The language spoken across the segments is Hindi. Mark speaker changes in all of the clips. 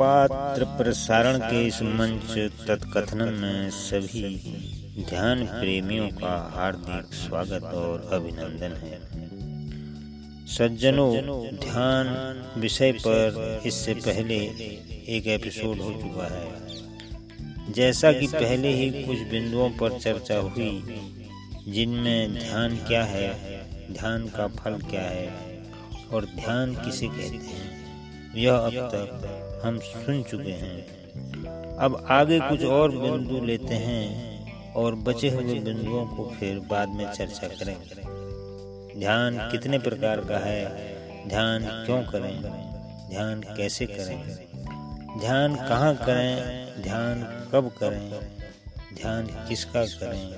Speaker 1: पात्र प्रसारण के इस मंच तत्कथनम में सभी ध्यान प्रेमियों का हार्दिक स्वागत और अभिनंदन है। सज्जनों, ध्यान विषय पर इससे पहले एक एपिसोड हो चुका है। जैसा कि पहले ही कुछ बिंदुओं पर चर्चा हुई, जिनमें ध्यान क्या है, ध्यान का फल क्या है और ध्यान किसे कहते हैं, यह अब तक हम सुन चुके हैं। अब आगे कुछ और बिंदु लेते हैं और बचे हुए बिंदुओं को फिर बाद में चर्चा करेंगे। ध्यान कितने प्रकार का है? ध्यान क्यों करें? ध्यान कैसे करें? ध्यान कहाँ करें? ध्यान कब करें? ध्यान किसका करें?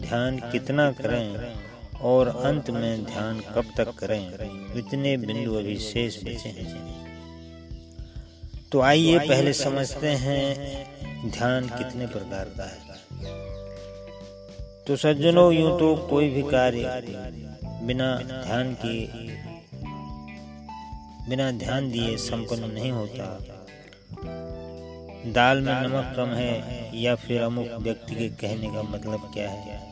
Speaker 1: ध्यान कितना करें? और अंत में ध्यान कब तक करें? इतने बिंदु अभी शेष बचे हैं। तो आइए पहले समझते हैं ध्यान कितने प्रकार का है। तो सज्जनों यूँ तो कोई भी कार्य बिना ध्यान के बिना ध्यान दिए संपन्न नहीं होता। दाल में नमक कम है या फिर अमुक व्यक्ति के कहने का मतलब क्या है?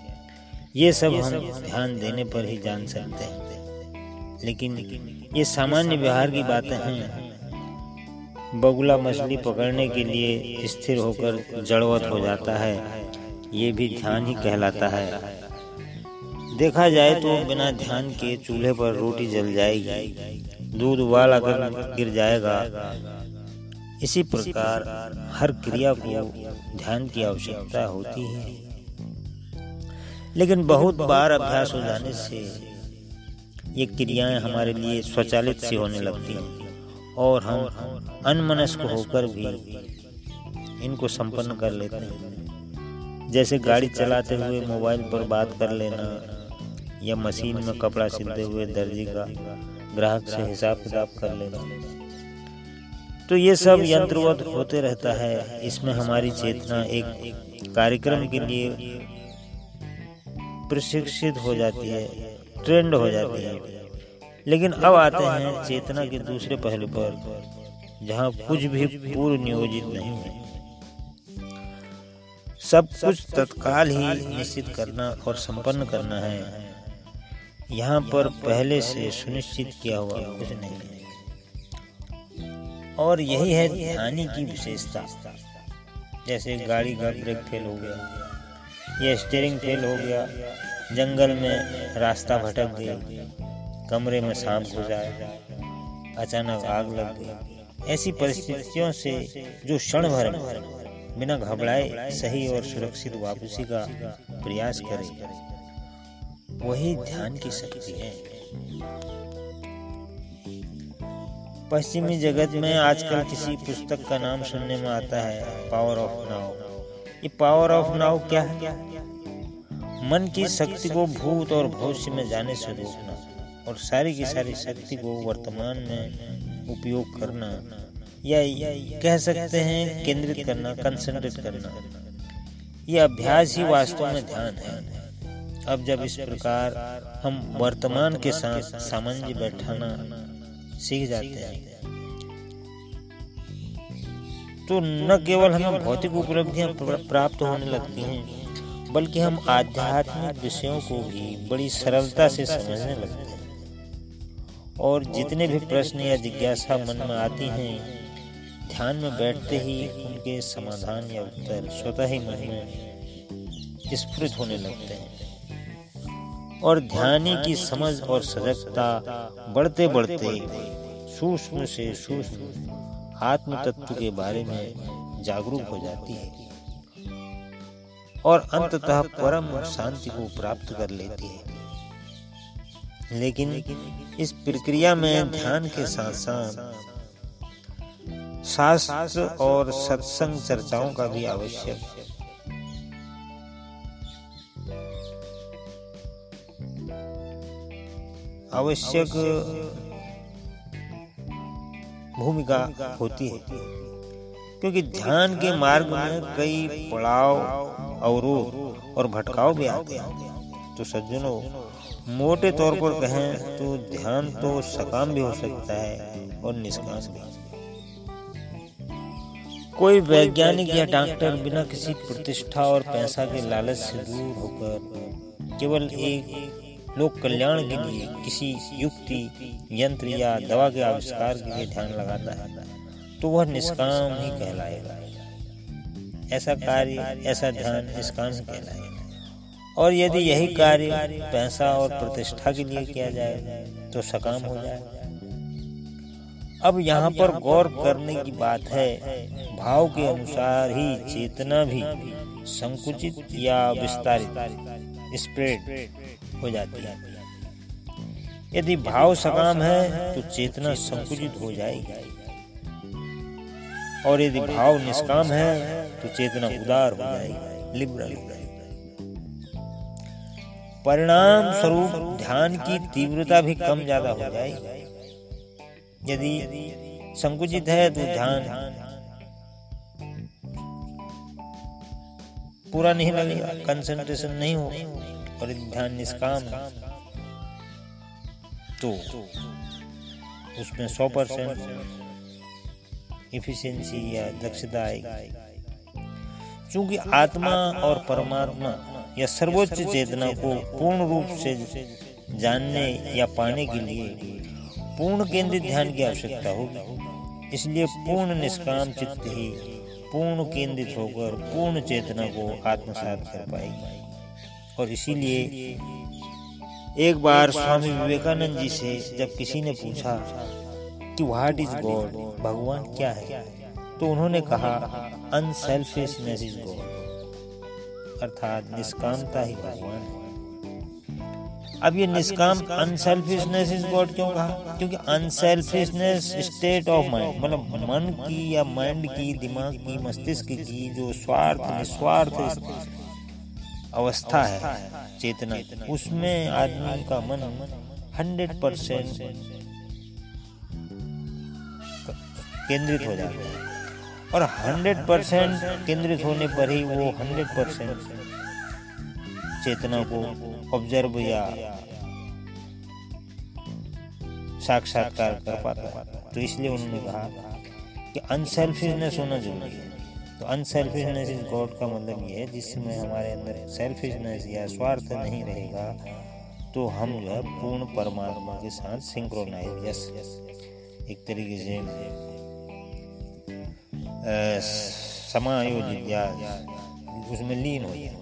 Speaker 1: ये सब हम ध्यान देने पर ही जान सकते हैं। लेकिन ये सामान्य व्यवहार की बातें हैं। बगुला मछली पकड़ने के लिए स्थिर होकर जड़वत हो जाता है। ये भी ध्यान ही कहलाता है। देखा जाए तो बिना ध्यान के चूल्हे पर रोटी जल जाएगी। दूध उबाल आकर गिर जाएगा। इसी प्रकार हर क्रिया को ध्यान की आवश्यकता होती है। लेकिन बहुत बार अभ्यास हो जाने से ये क्रियाएँ हमारे लिए स्वचालित सी होने लगती हैं। और हम अनमनस्क होकर भी इनको संपन्न कर लेते हैं। जैसे गाड़ी चलाते हुए मोबाइल पर बात कर लेना या मशीन में कपड़ा सिलते हुए दर्जी का ग्राहक से हिसाब किताब कर लेना। तो ये सब यंत्रवत होते रहता है। इसमें हमारी चेतना एक कार्यक्रम के लिए प्रशिक्षित हो जाती है, ट्रेंड हो जाती है। लेकिन अब आते हैं चेतना के दूसरे पहलू पर जहाँ कुछ भी पूर्व नियोजित नहीं है। सब कुछ तत्काल ही निश्चित करना और संपन्न करना है। यहाँ पर पहले से सुनिश्चित किया हुआ कुछ नहीं है। और यही है ध्यानी की विशेषता। जैसे गाड़ी का ब्रेक फेल हो गया या स्टेयरिंग फेल हो गया जंगल में रास्ता भटक गया। कमरे में सांप घुस आया अचानक आग लग गई। ऐसी परिस्थितियों से जो क्षण भर बिना घबराए सही और सुरक्षित वापसी का प्रयास करे, वही ध्यान की शक्ति है। पश्चिमी जगत में आजकल किसी पुस्तक का नाम सुनने में आता है, पावर ऑफ़ नाउ। ये पावर ऑफ़ नाउ क्या? है मन की शक्ति को भूत और भविष्य में जाने से रोकना। और सारी की सारी शक्ति को वर्तमान में उपयोग करना या कह सकते हैं केंद्रित करना कंसंट्रेट करना। यह अभ्यास ही वास्तव में ध्यान है। अब जब इस प्रकार हम वर्तमान के साथ सामंजस्य बैठाना सीख जाते हैं तो न केवल हमें भौतिक उपलब्धियाँ प्राप्त होने लगती हैं, बल्कि हम आध्यात्मिक विषयों को भी बड़ी सरलता से समझने लगते हैं। और जितने भी प्रश्न या जिज्ञासा मन में आती हैं, ध्यान में बैठते ही उनके समाधान या उत्तर स्वतः ही मन में स्फुरित होने लगते हैं। और ध्यानी की समझ और सजगता बढ़ते बढ़ते सूक्ष्म से सूक्ष्म आत्म तत्व के बारे में जागरूक हो जाती है और अंततः परम शांति को प्राप्त कर लेती है। लेकिन इस प्रक्रिया में ध्यान के साथ साथ शास्त्र और सत्संग चर्चाओं का भी आवश्यक आवश्यक भूमिका होती है, क्योंकि ध्यान के मार्ग में कई पड़ाव, अवरोध और भटकाव भी आते हैं। तो सज्जनों मोटे तौर पर कहें तो ध्यान तो सकाम भी हो सकता है और निष्काम भी कोई वैज्ञानिक या डॉक्टर बिना किसी प्रतिष्ठा और पैसा के लालच से दूर होकर केवल एक लोक कल्याण के लिए किसी युक्ति, यंत्र या दवा के आविष्कार के लिए ध्यान लगाता है तो वह निष्काम ही कहलाएगा। ऐसा कार्य, ऐसा ध्यान निष्काम कहलाएगा। और यदि यही कार्य पैसा और प्रतिष्ठा के लिए किया जाए तो सकाम हो जाए। अब यहाँ पर गौर करने की बात है भाव के अनुसार ही चेतना भी संकुचित या विस्तारित स्प्रेड हो जाती है यदि भाव सकाम है तो चेतना संकुचित हो जाएगी। और यदि भाव निष्काम है तो चेतना उदार हो जाएगी। लिबरल परिणाम स्वरूप ध्यान की तीव्रता भी कम ज़्यादा हो जाएगी। यदि संकुचित है तो ध्यान पूरा नहीं लगेगा कंसंट्रेशन नहीं हो और ध्यान निष्काम तो उसमें सौ परसेंट इफिशियंसी या दक्षता आएगी। क्योंकि आत्मा और परमात्मा या सर्वोच्च चेतना को पूर्ण रूप से जानने या पाने के लिए पूर्ण केंद्रित ध्यान की आवश्यकता होगी। इसलिए पूर्ण निष्काम चित्त ही पूर्ण केंद्रित होकर पूर्ण चेतना को आत्मसात कर पाएगी। और इसीलिए एक बार स्वामी विवेकानंद जी से जब किसी ने पूछा कि व्हाट इज़ गॉड भगवान क्या है? तो उन्होंने कहा अनसेल्फिशनेस इज़ गॉड अर्थात निष्कामता ही भगवान है। अब ये निष्काम अनसेल्फिशनेस इज़ गॉड क्यों कहा? क्योंकि अनसेल्फिशनेस स्टेट ऑफ़ माइंड मतलब मन की या माइंड की दिमाग की मस्तिष्क की जो स्वार्थ निस्वार्थ अवस्था है चेतना उसमें आदमी का मन हंड्रेड परसेंट केंद्रित हो जाता है। और हंड्रेड परसेंट केंद्रित होने पर ही वो हंड्रेड परसेंट चेतना को ऑब्ज़र्व या साक्षात्कार कर पाता है। तो इसलिए उन्होंने कहा कि अनसेल्फिशनेस होना ज़रूरी है। तो अनसेल्फिशनेस इज़ गॉड का मतलब ये है, जिसमें हमारे अंदर सेल्फिशनेस या स्वार्थ नहीं रहेगा तो हम जो है पूर्ण परमात्मा के साथ सिंक्रोनाइज यस एक तरीके से समायोजित या उसमें लीन हो जाए।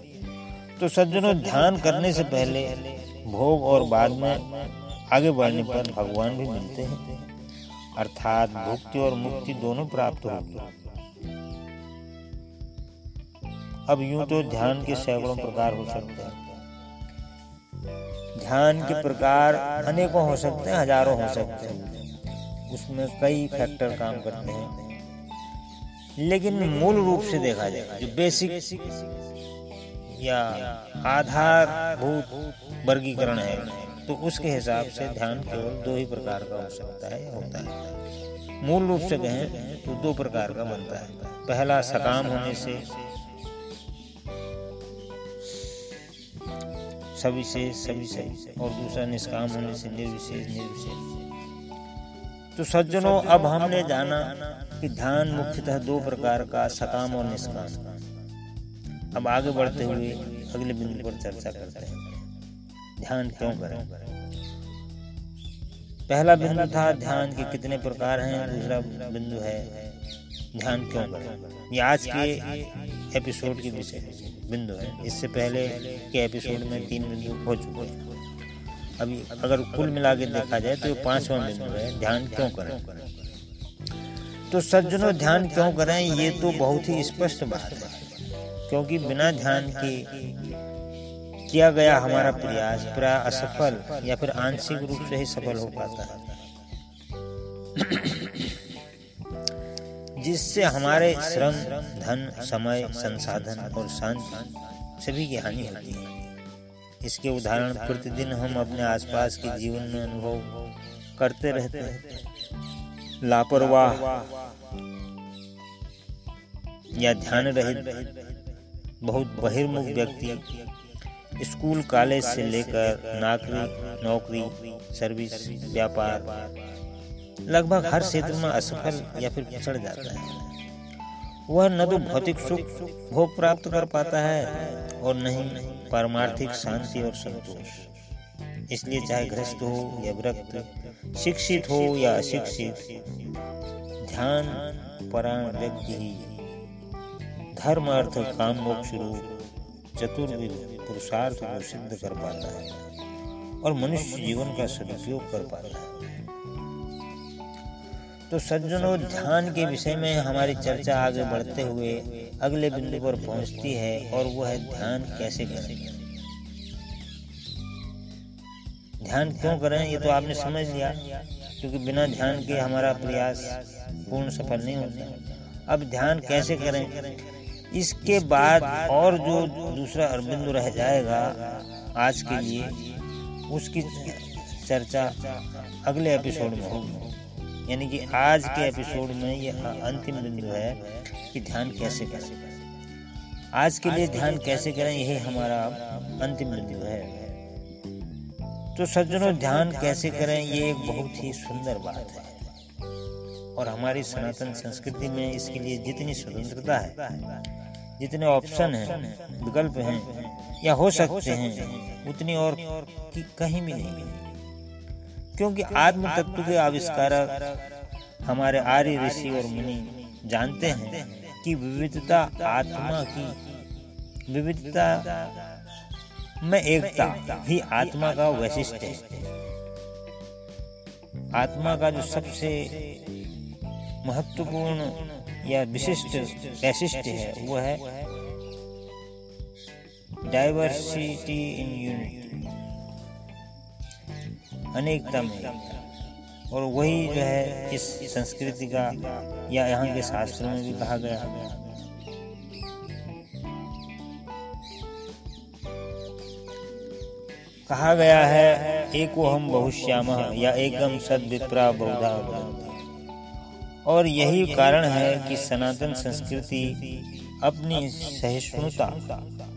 Speaker 1: तो सज्जनों, ध्यान करने से पहले भोग और बाद में आगे बढ़ने पर भगवान भी मिलते हैं। अर्थात भुक्ति और मुक्ति दोनों प्राप्त होगी अब यूँ तो ध्यान के सैकड़ों प्रकार हो सकते हैं। ध्यान के प्रकार अनेकों हो सकते हैं, हज़ारों हो सकते हैं। उसमें कई फैक्टर काम करते हैं। लेकिन मूल रूप से देखा जाए जो बेसिक या आधारभूत वर्गीकरण है तो उसके हिसाब से ध्यान केवल दो ही प्रकार का हो सकता है। होता है। मूल रूप से कहें तो दो प्रकार का बनता है। पहला सकाम होने से सविशेष सविशेष और दूसरा निष्काम होने से निर्विशेष निर्विशेष। तो सज्जनों अब हमने जाना कि ध्यान मुख्यतः दो प्रकार का सकाम और निष्काम। अब आगे बढ़ते हुए अगले बिंदु पर चर्चा करते हैं। ध्यान क्यों करें? पहला बिंदु था ध्यान के कितने प्रकार हैं दूसरा बिंदु है ध्यान क्यों करें? ये आज के एपिसोड के विषय बिंदु है। इससे पहले के एपिसोड में तीन बिंदु हो चुके हैं। अभी अगर कुल मिला के देखा जाए तो ये पांचवा बिंदु है, ध्यान क्यों करें? तो सज्जनों, ध्यान क्यों करें? ये तो बहुत ही स्पष्ट बात है। क्योंकि बिना ध्यान के किया गया हमारा प्रयास प्राय असफल या फिर आंशिक रूप से ही सफल हो पाता है। जिससे हमारे श्रम, धन, समय, संसाधन और शांति सभी की हानि होती है। इसके उदाहरण प्रतिदिन हम अपने आसपास के जीवन में अनुभव करते रहते हैं। लापरवाह या ध्यान रहित बहुत बहिर्मुख व्यक्ति, स्कूल, कॉलेज से लेकर नौकरी नौकरी, सर्विस, व्यापार, लगभग हर क्षेत्र में असफल या फिर पिछड़ जाता है। वह न तो भौतिक सुख भोग प्राप्त कर पाता है और न ही पारमार्थिक शांति और संतोष। इसलिए चाहे ग्रस्त हो या व्रत शिक्षित हो या अशिक्षित, ध्यान परायण व्यक्ति ही। धर्म, अर्थ, काम, मोक्ष रूप, चतुर्विध, पुरुषार्थ को सिद्ध कर पाता है और मनुष्य जीवन का सदुपयोग कर पाता है। तो सज्जनों, ध्यान के विषय में हमारी चर्चा आगे बढ़ते हुए अगले बिंदु पर पहुँचती है और वो है ध्यान कैसे करें? ध्यान क्यों करें? ये तो आपने समझ लिया, क्योंकि बिना ध्यान के हमारा प्रयास पूर्ण सफल नहीं होता। अब ध्यान कैसे करें? इसके बाद और जो दूसरा अरबिंदु रह जाएगा आज के लिए, उसकी चर्चा अगले एपिसोड में होगी। यानी कि आज के एपिसोड में ये अंतिम बिंदु है कि ध्यान कैसे करें? आज के लिए ध्यान कैसे करें? यही हमारा अंतिम बिंदु है। तो सज्जनों ध्यान कैसे करें? ये एक बहुत ही सुंदर बात है। और हमारी सनातन संस्कृति में इसके लिए जितनी स्वतंत्रता है जितने ऑप्शन हैं विकल्प हैं या हो सकते हैं उतनी और कहीं भी नहीं। है क्योंकि आत्म तत्व के आविष्कारक हमारे आर्य ऋषि और मुनि जानते हैं कि विविधता आत्मा की विविधता में एकता ही आत्मा का वैशिष्ट है। आत्मा का जो सबसे महत्वपूर्ण या विशिष्ट वैशिष्ट है वो है डाइवर्सिटी इन यूनिटी अनेकता में और वही जो है, इस संस्कृति का या यहाँ के शास्त्रों में भी कहा गया कहा गया है, एको हम बहुश्याम या एकम सद विप्रा बहुधा और यही कारण है कि सनातन संस्कृति अपनी सहिष्णुता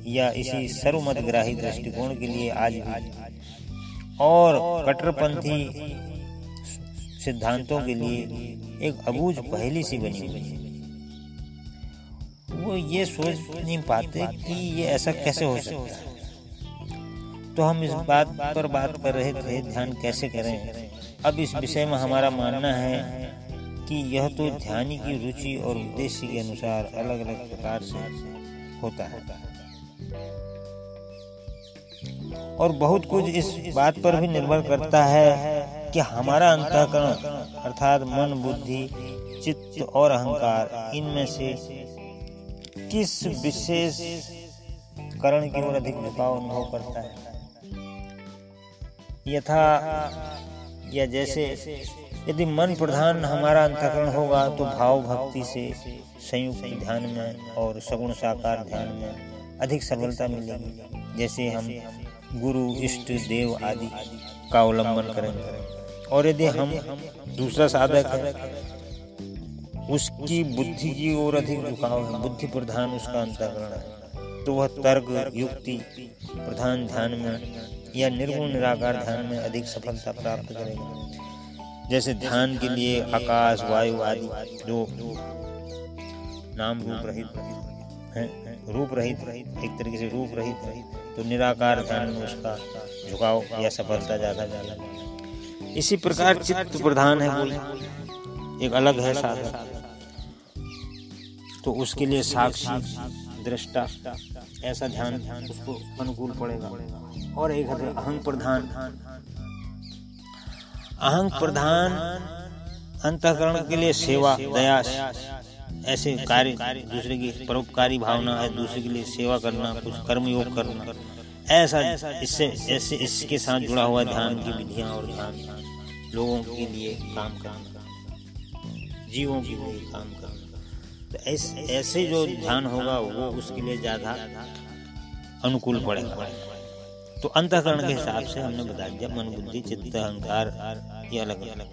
Speaker 1: या इसी सर्वमतग्राही दृष्टिकोण के लिए आज भी और कट्टरपंथी सिद्धांतों के लिए एक अबूझ पहली सी बनी हुई है। वो ये सोच नहीं पाते कि ये ऐसा कैसे हो सकता है। तो हम इस बात पर बात कर रहे थे, ध्यान कैसे करें? अब इस विषय में हमारा मानना है कि यह तो ध्यानी की रुचि और उद्देश्य के अनुसार अलग अलग प्रकार से होता है। और बहुत कुछ इस बात पर भी निर्भर करता है कि हमारा अंतकरण अर्थात मन, बुद्धि, चित्त और अहंकार इनमें से किस विशेष करण की ओर अधिक झुकाव अनुभव करता है? यथा या जैसे यदि मन प्रधान हमारा अंतकरण होगा तो भाव भक्ति से संयुक्त ध्यान में और सगुण साकार ध्यान में अधिक सफलता मिलेगी। जैसे हम गुरु, इष्ट, देव आदि का अवलंबन करेंगे और यदि हम दूसरा साधक है, उसकी बुद्धि की ओर अधिक झुकाव है, बुद्धि प्रधान उसका अंतकरण है तो वह तर्क, युक्ति प्रधान ध्यान में या निर्गुण, निराकार ध्यान में अधिक सफलता प्राप्त करेगा। जैसे ध्यान के लिए आकाश, वायु आदि जो नाम रूप रहित है, रूप रहित, एक तरीके से रूप रहित तो निराकार ध्यान में उसका झुकाव या सफलता ज़्यादा ज़्यादा इसी प्रकार चित्त प्रधान है कोई एक अलग है साधन तो उसके लिए साक्षी, दृष्टा, ऐसा ध्यान उसको अनुकूल पड़ेगा। और एक है अहंग प्रधान। अहंग प्रधान अंतकरण के लिए सेवा दया ऐसे कार्य, दूसरे की परोपकारी भावना है, दूसरे के लिए सेवा करना, कुछ कर्म योग करना। ऐसा इससे, ऐसे इसके साथ जुड़ा हुआ ध्यान की विधियाँ और ध्यान। लोगों के लिए काम करना, जीवों के लिए काम करना। तो ऐसे ऐसे जो ध्यान होगा, वो उसके लिए ज़्यादा अनुकूल पड़ेगा। तो अंतकरण के हिसाब से हमने बता दिया मन, बुद्धि, चित्त, अहंकार, ये अलग अलग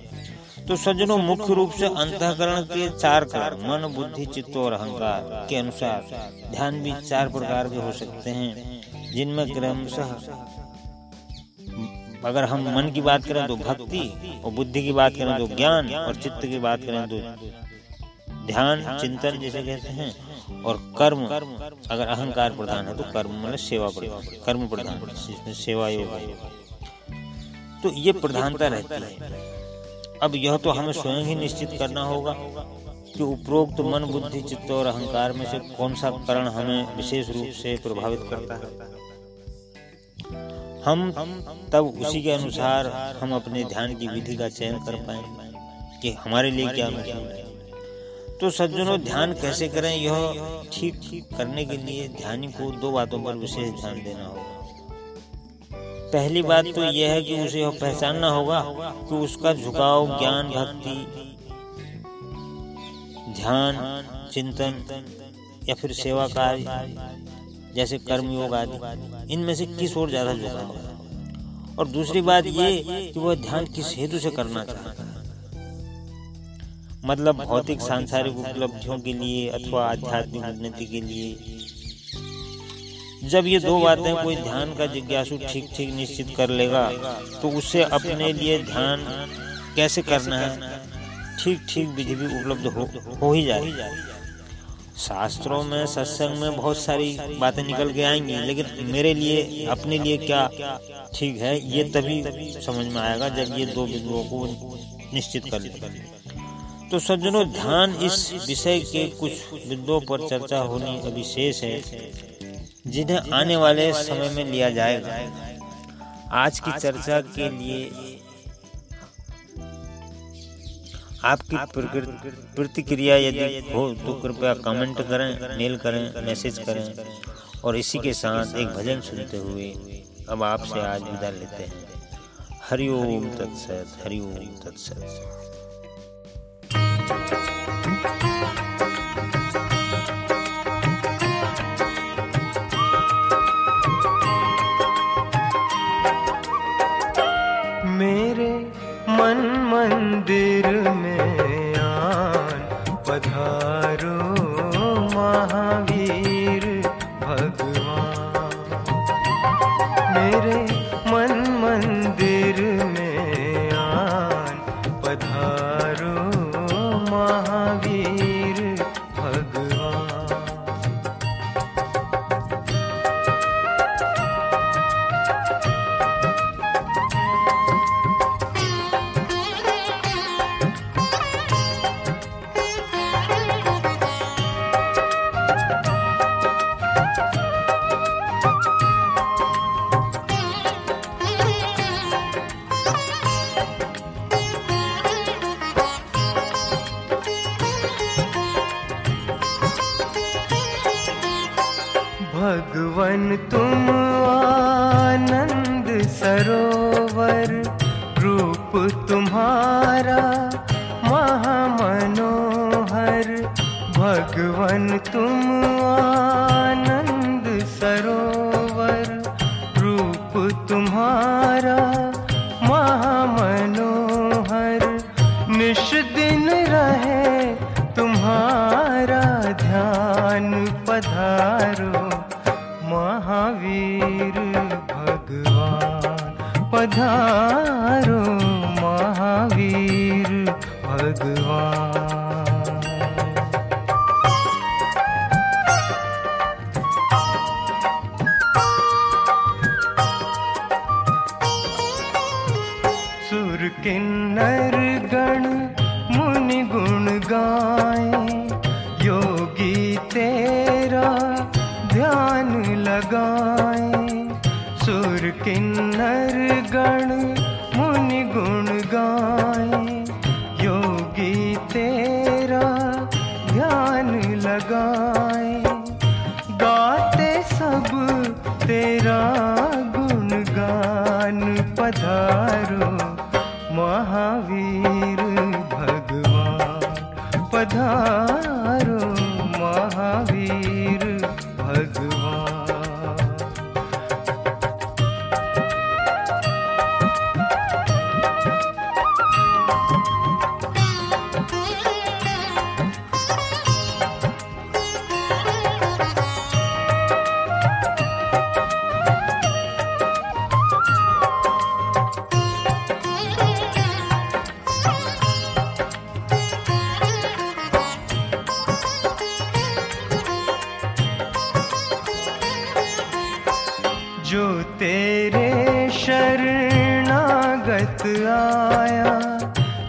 Speaker 1: तो सज्जनों, मुख्य रूप से अंतकरण के चार कारण मन, बुद्धि, चित्त और अहंकार के अनुसार ध्यान भी चार प्रकार के हो सकते हैं, जिनमें क्रमशः अगर हम मन की बात करें तो भक्ति और बुद्धि की बात करें तो ज्ञान और चित्त की बात करें तो ध्यान, चिंतन जिसे कहते हैं, और कर्म अगर अहंकार प्रधान है तो कर्म मतलब सेवा प्रधान, कर्म प्रधान, जिसमें सेवा योग तो ये प्रधानता रहती है। अब यह तो हमें स्वयं ही निश्चित करना होगा कि उपरोक्त तो मन, बुद्धि, चित्त और अहंकार में से कौन सा करण हमें विशेष रूप से प्रभावित करता है। हम तब उसी के अनुसार हम अपने ध्यान की विधि का चयन कर पाए कि हमारे लिए क्या तो सज्जनों, ध्यान कैसे करें? यह ठीक करने के लिए ध्यानी को दो बातों पर विशेष ध्यान देना होगा। पहली बात तो यह है कि उसे पहचानना होगा कि उसका झुकाव ज्ञान भक्ति ध्यान चिंतन या फिर सेवा कार्य जैसे कर्मयोग आदि। इनमें से किस ओर ज़्यादा झुकाव है? और दूसरी बात ये कि वह ध्यान किस हेतु से करना चाहता है? मतलब भौतिक सांसारिक उपलब्धियों के लिए अथवा आध्यात्मिक उन्नति के लिए। जब ये दो बातें कोई ध्यान का जिज्ञासु ठीक ठीक निश्चित कर लेगा तो उससे अपने लिए ध्यान कैसे करना है? ठीक ठीक विधि भी उपलब्ध हो, हो ही जाए। शास्त्रों में सत्संग में बहुत सारी बातें निकल के आएँगी लेकिन मेरे लिए अपने लिए क्या ठीक है? ये तभी समझ में आएगा जब ये दो बिंदुओं को निश्चित कर ले। तो सज्जनों ध्यान इस विषय के कुछ बिंदुओं पर चर्चा होनी अभी शेष है। जिन्हें आने वाले समय में लिया जाएगा। आज की चर्चा के लिए आपकी प्रतिक्रिया यदि हो तो कृपया कमेंट करें मेल करें मैसेज करें और इसी के साथ एक भजन सुनते हुए अब आपसे आज विदा लेते हैं। हरिओम तत्सत हरिओम तत्सत।
Speaker 2: तुम आनंद सरोवर रूप तुम्हारा महामनोहर भगवन तुम पधारो महावीर भगवान। सुर किन्नर गण मुनि गुण गाए, योगी तेरा ध्यान लगाए। सुर किन्नर महावीर भगवान पधारो महावीर भगवान। तेरे शरणागत आया।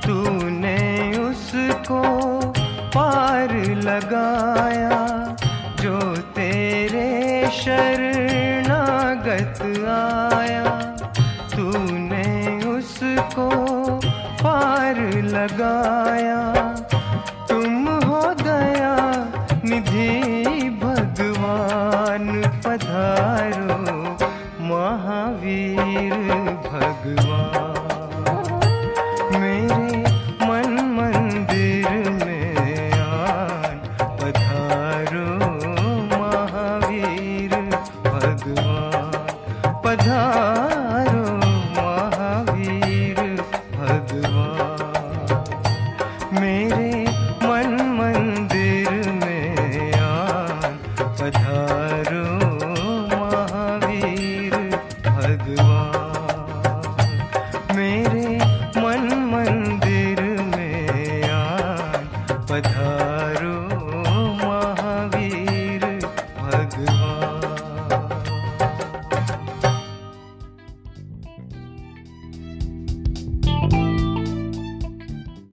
Speaker 2: तूने उसको पार लगाया। जो तेरे शरणागत आया। तूने उसको पार लगाया। तुम हो गया निधि भगवान पधारो। भगवान